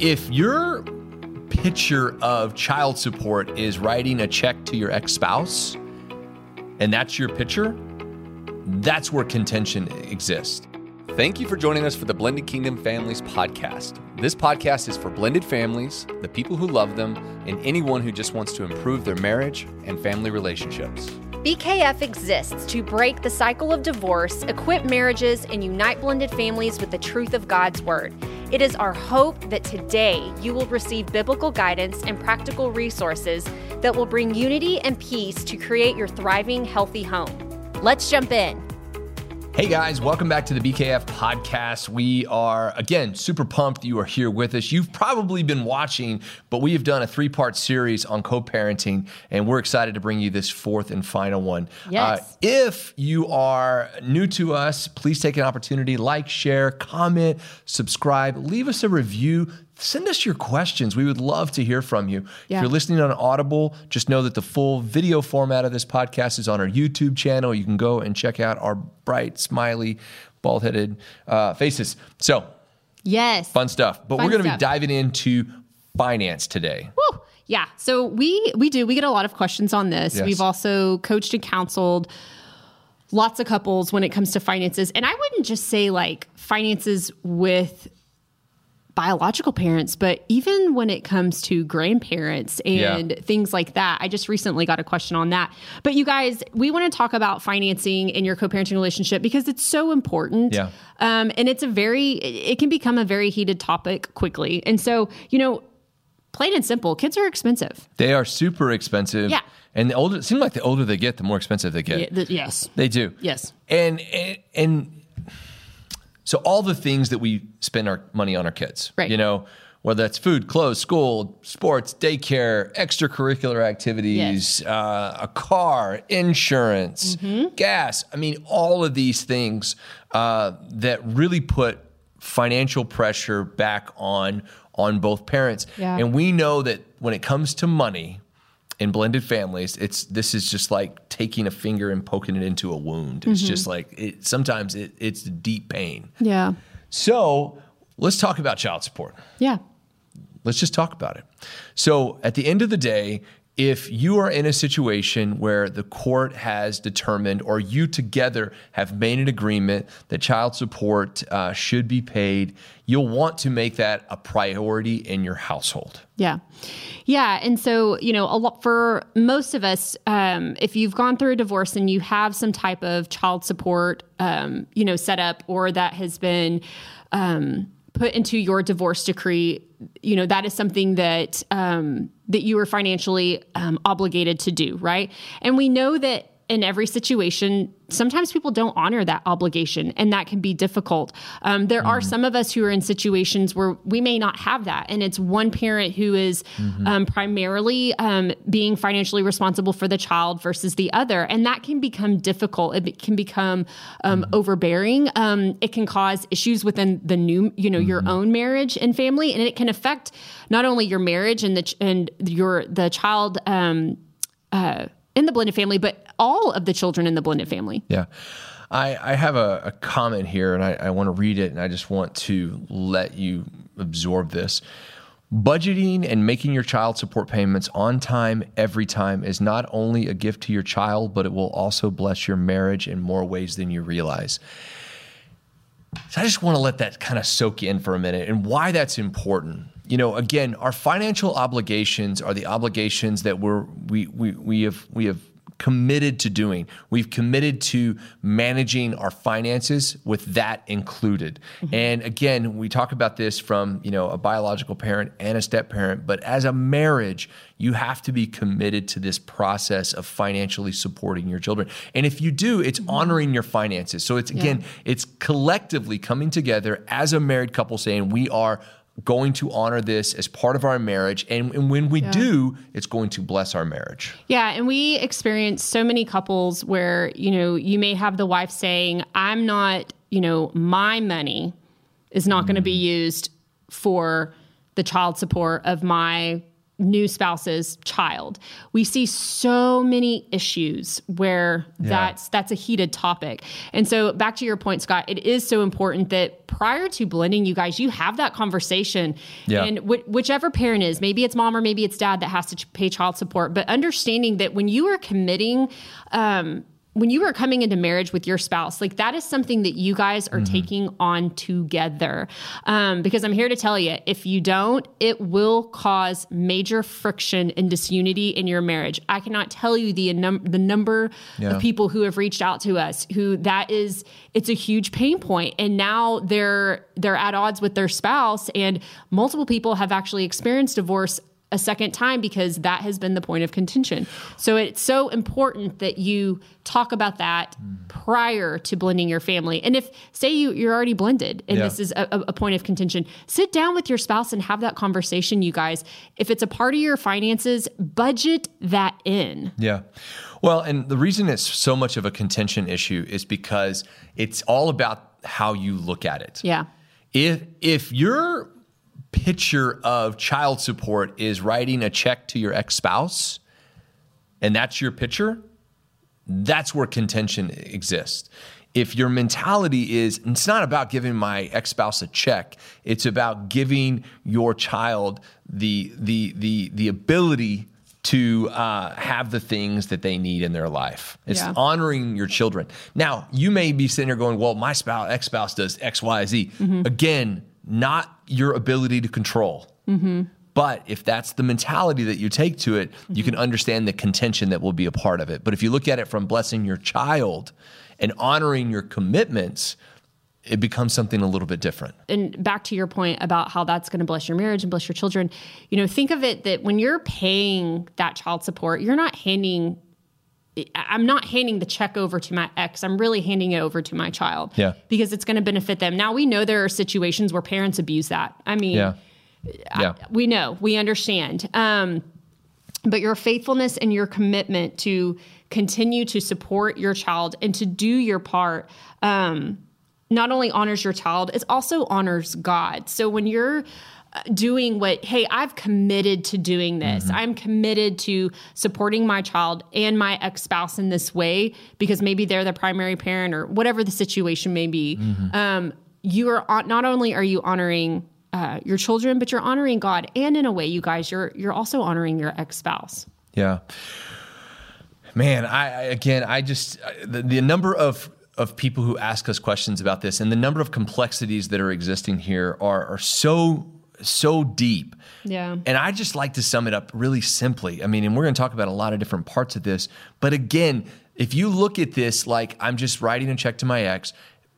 if your picture of child support is writing a check to your ex spouse, and that's your picture, that's where contention exists. Thank you for joining us for the Blended Kingdom Families podcast. This podcast is for blended families, the people who love them, and anyone who just wants to improve their marriage and family relationships. BKF exists to break the cycle of divorce, equip marriages, and unite blended families with the truth of God's Word. It is our hope that today you will receive biblical guidance and practical resources that will bring unity and peace to create your thriving, healthy home. Let's jump in. Hey guys, welcome back to the BKF podcast. We are, again, super pumped you are here with us. You've probably been watching, but we have done a three part series on co parenting, and we're excited to bring you this fourth and final one. Yes. Uh, if you are new to us, please take an opportunity, like, share, comment, subscribe, leave us a review. Send us your questions. We would love to hear from you. Yeah. If you're listening on Audible, just know that the full video format of this podcast is on our YouTube channel. You can go and check out our bright, smiley, bald headed uh, faces. So, Yes. fun stuff. But Fun we're going to be diving into finance today. Woo. Yeah. So we we do we get a lot of questions on this. Yes. We've also coached and counseled lots of couples when it comes to finances. And I wouldn't just say like finances with biological parents, but even when it comes to grandparents and Yeah. things like that. I just recently got a question on that. But you guys, we want to talk about financing in your co-parenting relationship because it's so important. Yeah. Um, and it's a very it can become a very heated topic quickly. And so, you know, plain and simple, kids are expensive. They are super expensive. Yeah. And the older, it seems like the older they get, the more expensive they get. Yeah, th- yes. They do. Yes. And, and and so all the things that we spend our money on our kids, Right. You know, whether that's food, clothes, school, sports, daycare, extracurricular activities, uh, a car, insurance, Mm-hmm. gas. I mean, all of these things uh, that really put financial pressure back on on both parents. Yeah. And we know that when it comes to money in blended families, it's this is just like taking a finger and poking it into a wound. It's just mm-hmm. like it, sometimes it, it's deep pain. Yeah. So let's talk about child support. Yeah. Let's just talk about it. So, at the end of the day, if you are in a situation where the court has determined, or you together have made an agreement that child support uh, should be paid, you'll want to make that a priority in your household. Yeah. Yeah. And so, you know, a lot for most of us, um, if you've gone through a divorce and you have some type of child support, um, you know, set up or that has been, um, put into your divorce decree, you know, that is something that, um, that you are financially, um, obligated to do. Right. And we know that in every situation, sometimes people don't honor that obligation, and that can be difficult. Um, there are some of us who are in situations where we may not have that, and it's one parent who is um, primarily um, being financially responsible for the child versus the other, and that can become difficult. It can become um, overbearing. Um, it can cause issues within the new, you know, your own marriage and family, and it can affect not only your marriage and the ch- and your the child. Um, uh, in the blended family, but all of the children in the blended family. Yeah. I, I have a, a comment here and I, I want to read it and I just want to let you absorb this. Budgeting and making your child support payments on time every time is not only a gift to your child, but it will also bless your marriage in more ways than you realize. So I just want to let that kind of soak in for a minute and why that's important. You know, again, our financial obligations are the obligations that we're we we we have we have committed to doing. We've committed to managing our finances with that included. Mm-hmm. And again, we talk about this from, you know, a biological parent and a step parent, but as a marriage, you have to be committed to this process of financially supporting your children. And if you do, it's mm-hmm. honoring your finances. So it's again, it's collectively coming together as a married couple saying we are going to honor this as part of our marriage and, and when we do it's going to bless our marriage. Yeah, and we experience so many couples where, you know, you may have the wife saying, I'm not, you know, my money is not going to be mm. used for the child support of my new spouse's child. We see so many issues where that's that's a heated topic. And so back to your point Scott, it is so important that prior to blending you guys you have that conversation Yeah. and wh- whichever parent is, maybe it's mom or maybe it's dad that has to ch- pay child support, but understanding that when you are committing um when you are coming into marriage with your spouse, like that is something that you guys are taking on together. Um, because I'm here to tell you, if you don't, it will cause major friction and disunity in your marriage. I cannot tell you the num- the number Yeah. of people who have reached out to us who that is it's a huge pain point, and now they're they're at odds with their spouse, and multiple people have actually experienced divorce a second time because that has been the point of contention. So it's so important that you talk about that prior to blending your family. And if say you you're already blended and Yeah. this is a, a point of contention, sit down with your spouse and have that conversation you guys. If it's a part of your finances, budget that in. Yeah. Well, and the reason it's so much of a contention issue is because it's all about how you look at it. Yeah. If if your picture of child support is writing a check to your ex-spouse and that's your picture, that's where contention exists. If your mentality is it's not about giving my ex-spouse a check, it's about giving your child the the the the ability to uh, have the things that they need in their life. It's Yeah. honoring your children. Now, you may be sitting there going, "Well, my spouse, ex-spouse does X, Y, Z." Again, not your ability to control. But if that's the mentality that you take to it, you can understand the contention that will be a part of it. But if you look at it from blessing your child and honoring your commitments, it becomes something a little bit different. and back to your point about how that's going to bless your marriage and bless your children, you know, think of it that when you're paying that child support, you're not handing I'm not handing the check over to my ex. I'm really handing it over to my child. Yeah. Because it's going to benefit them. Now we know there are situations where parents abuse that. I mean, Yeah. Yeah. we know, we understand. Um, but your faithfulness and your commitment to continue to support your child and to do your part um, not only honors your child, it also honors God. So when you're doing what, hey, I've committed to doing this, I'm committed to supporting my child and my ex spouse in this way because maybe they're the primary parent or whatever the situation may be. Um, you are on, not only are you honoring uh, your children, but you're honoring God, and in a way, you guys, you're you're also honoring your ex spouse. Yeah. Man, I, I again, I just the, the number of of people who ask us questions about this and the number of complexities that are existing here are are so so deep. Yeah. And I just like to sum it up really simply. I mean, and we're going to talk about a lot of different parts of this, but again, if you look at this like I'm just writing a check to my ex,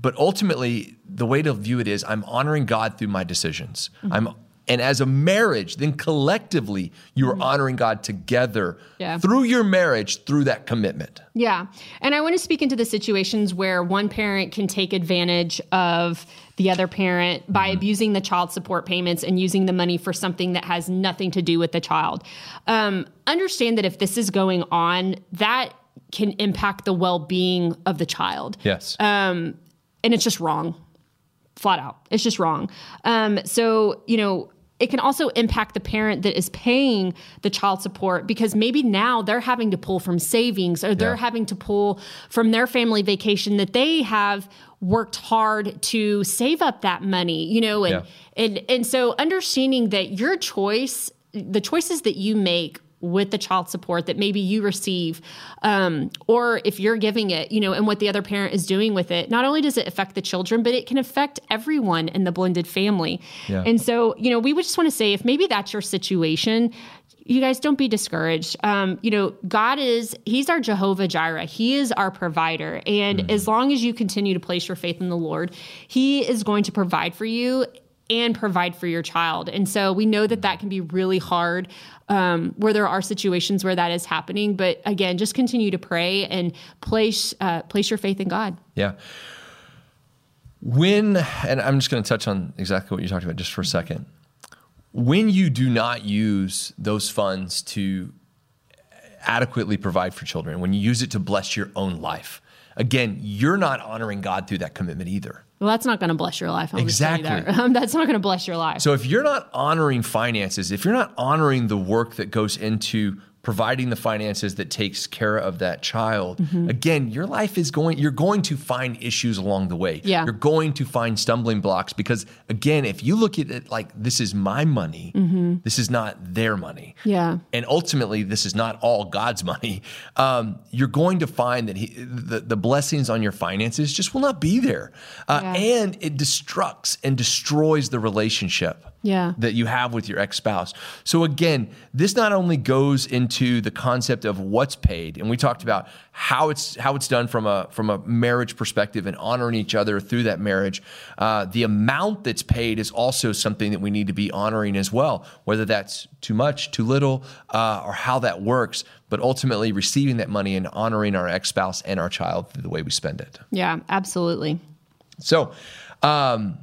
but ultimately the way to view it is I'm honoring God through my decisions. Mm-hmm. I'm and as a marriage, then collectively you are mm-hmm. honoring God together Yeah. through your marriage, through that commitment. Yeah. And I want to speak into the situations where one parent can take advantage of the other parent by abusing the child support payments and using the money for something that has nothing to do with the child. Um, understand that if this is going on, that can impact the well being of the child. Yes. and it's just wrong flat out it's just wrong um, so you know it can also impact the parent that is paying the child support because maybe now they're having to pull from savings or they're Yeah. having to pull from their family vacation that they have worked hard to save up that money you know and Yeah. and and so understanding that your choice the choices that you make with the child support that maybe you receive um, or if you're giving it you know and what the other parent is doing with it not only does it affect the children but it can affect everyone in the blended family. Yeah. and so you know we would just want to say if maybe that's your situation you guys don't be discouraged. Um, you know god is he's our jehovah jireh. He is our provider. And as long as you continue to place your faith in the lord he is going to provide for you and provide for your child. And so we know that that can be really hard um, where there are situations where that is happening. But again, just continue to pray and place uh, place your faith in God. Yeah. When, and I'm just going to touch on exactly what you talked about just for a second. When you do not use those funds to adequately provide for children, when you use it to bless your own life, again, you're not honoring God through that commitment either. Well, that's not going to bless your life. I'll just tell you Exactly. that. that's not going to bless your life. So if you're not honoring finances, if you're not honoring the work that goes into providing the finances that takes care of that child, Mm-hmm. again, your life is going you're going to find issues along the way. Yeah. You're going to find stumbling blocks because again, if you look at it like this is my money, this is not their money. Mm-hmm. Yeah. And ultimately, this is not all God's money. Um, you're going to find that he, the, the blessings on your finances just will not be there. Uh, Yeah. And it destructs and destroys the relationship Yeah. that you have with your ex spouse. So, again, this not only goes into the concept of what's paid, and we talked about how it's how it's done from a from a marriage perspective and honoring each other through that marriage. Uh, the amount that's paid is also something that we need to be honoring as well, whether that's too much, too little, uh, or how that works. But ultimately, receiving that money and honoring our ex spouse and our child through the way we spend it. yeah, absolutely. So, um,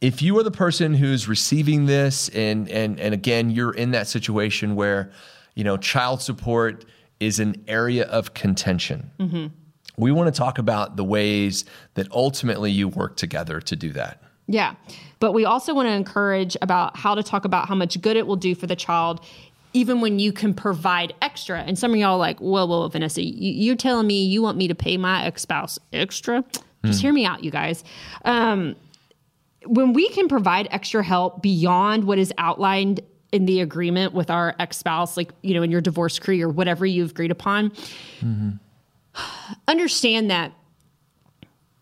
if you are the person who's receiving this, and and and again, you're in that situation where, you know, child support is an area of contention. We want to talk about the ways that ultimately you work together to do that. Yeah. But we also want to encourage about how to talk about how much good it will do for the child, even when you can provide extra. And some of y'all are like, whoa, whoa, Vanessa, you, you're telling me you want me to pay my ex spouse extra? Just hear me out, you guys. Um, when we can provide extra help beyond what is outlined in the agreement with our ex spouse, like, you know, in your divorce decree or whatever you've agreed upon, mm-hmm. understand that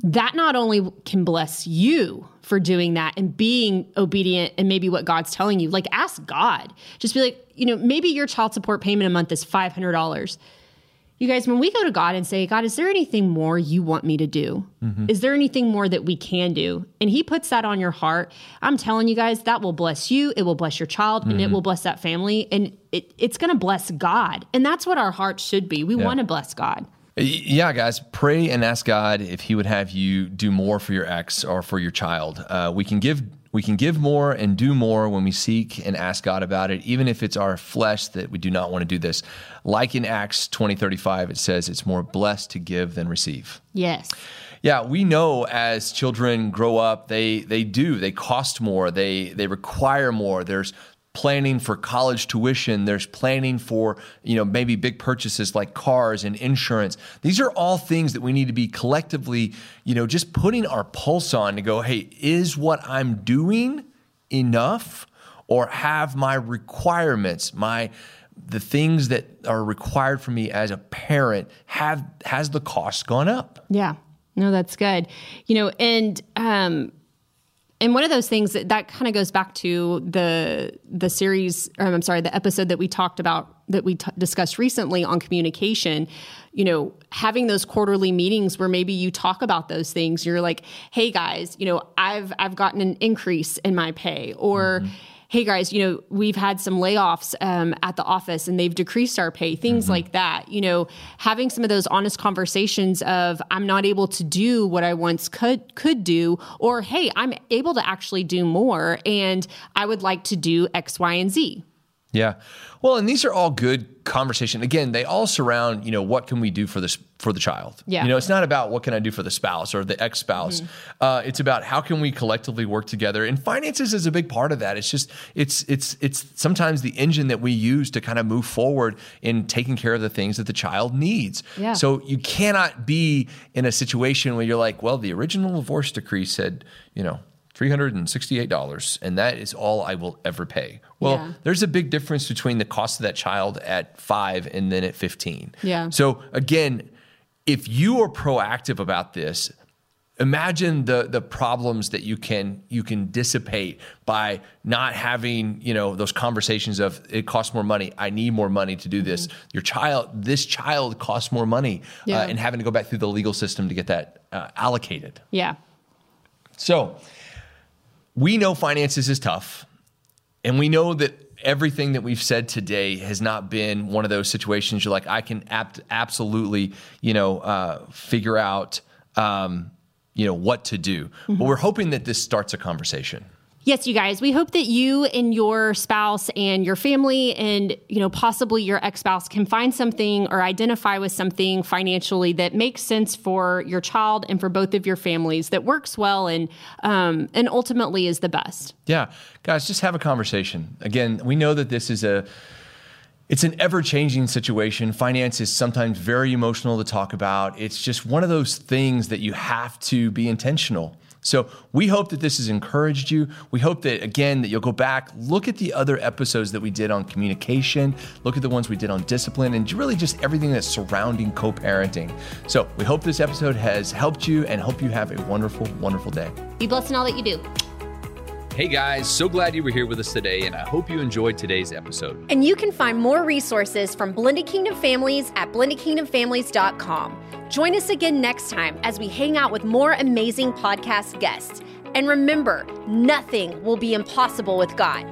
that not only can bless you for doing that and being obedient and maybe what God's telling you, like ask God. Just be like, you know, maybe your child support payment a month is $500. You guys, when we go to God and say, God, is there anything more you want me to do? Is there anything more that we can do? And He puts that on your heart. I'm telling you guys, that will bless you. It will bless your child and it will bless that family. And it, it's going to bless God. And that's what our heart should be. We want to bless God. Yeah, guys, pray and ask God if He would have you do more for your ex or for your child. Uh, we can give we can give more and do more when we seek and ask God about it, even if it's our flesh that we do not want to do this. Like in Acts twenty thirty five, it says it's more blessed to give than receive. Yes. Yeah, we know as children grow up, they they do they cost more, they they require more. There's planning for college tuition. There's planning for you know maybe big purchases like cars and insurance. These are all things that we need to be collectively you know just putting our pulse on to go, hey, is what I'm doing enough, or have my requirements my the things that are required for me as a parent have has the cost gone up Yeah. No, that's good. You know, and um and one of those things that that kind of goes back to the the series or I'm sorry, the episode that we talked about that we t- discussed recently on communication, you know, having those quarterly meetings where maybe you talk about those things. You're like, "Hey guys, you know, I've I've gotten an increase in my pay," or mm-hmm. Hey guys, you know, we've had some layoffs um, at the office and they've decreased our pay, things like that. You know, having some of those honest conversations of I'm not able to do what I once could could do, or hey, I'm able to actually do more, and I would like to do X, Y, and Z. Yeah. Well, and these are all good conversation. Again, they all surround, you know, what can we do for this for the child? Yeah. You know, it's not about what can I do for the spouse or the ex-spouse. Uh, it's about how can we collectively work together. And finances is a big part of that. It's just it's it's it's sometimes the engine that we use to kind of move forward in taking care of the things that the child needs. Yeah. So you cannot be in a situation where you're like, well, the original divorce decree said, you know, $368 and that is all I will ever pay. Well, Yeah. there's a big difference between the cost of that child at 5 and then at 15. Yeah. So again, if you are proactive about this, imagine the the problems that you can you can dissipate by not having you know those conversations of it costs more money i need more money to do this your child this child costs more money Yeah. uh, and having to go back through the legal system to get that uh, allocated Yeah. so we know finances is tough, and we know that everything that we've said today has not been one of those situations you're like, I can absolutely, you know, uh, figure out, um, you know, what to do. But we're hoping that this starts a conversation. Yes, you guys, we hope that you and your spouse and your family and, you know, possibly your ex-spouse can find something or identify with something financially that makes sense for your child and for both of your families that works well and um, and ultimately is the best. Yeah. Guys, just have a conversation. Again, we know that this is a it's an ever changing situation. Finance is sometimes very emotional to talk about. It's just one of those things that you have to be intentional. So we hope that this has encouraged you. We hope that again that you'll go back, look at the other episodes that we did on communication, look at the ones we did on discipline, and really just everything that's surrounding co-parenting. So we hope this episode has helped you and hope you have a wonderful, wonderful day. Be blessed in all that you do. Hey guys, so glad you were here with us today, and I hope you enjoyed today's episode. And you can find more resources from Blended Kingdom Families at blendedkingdomfamilies.com. Join us again next time as we hang out with more amazing podcast guests. And remember, nothing will be impossible with God.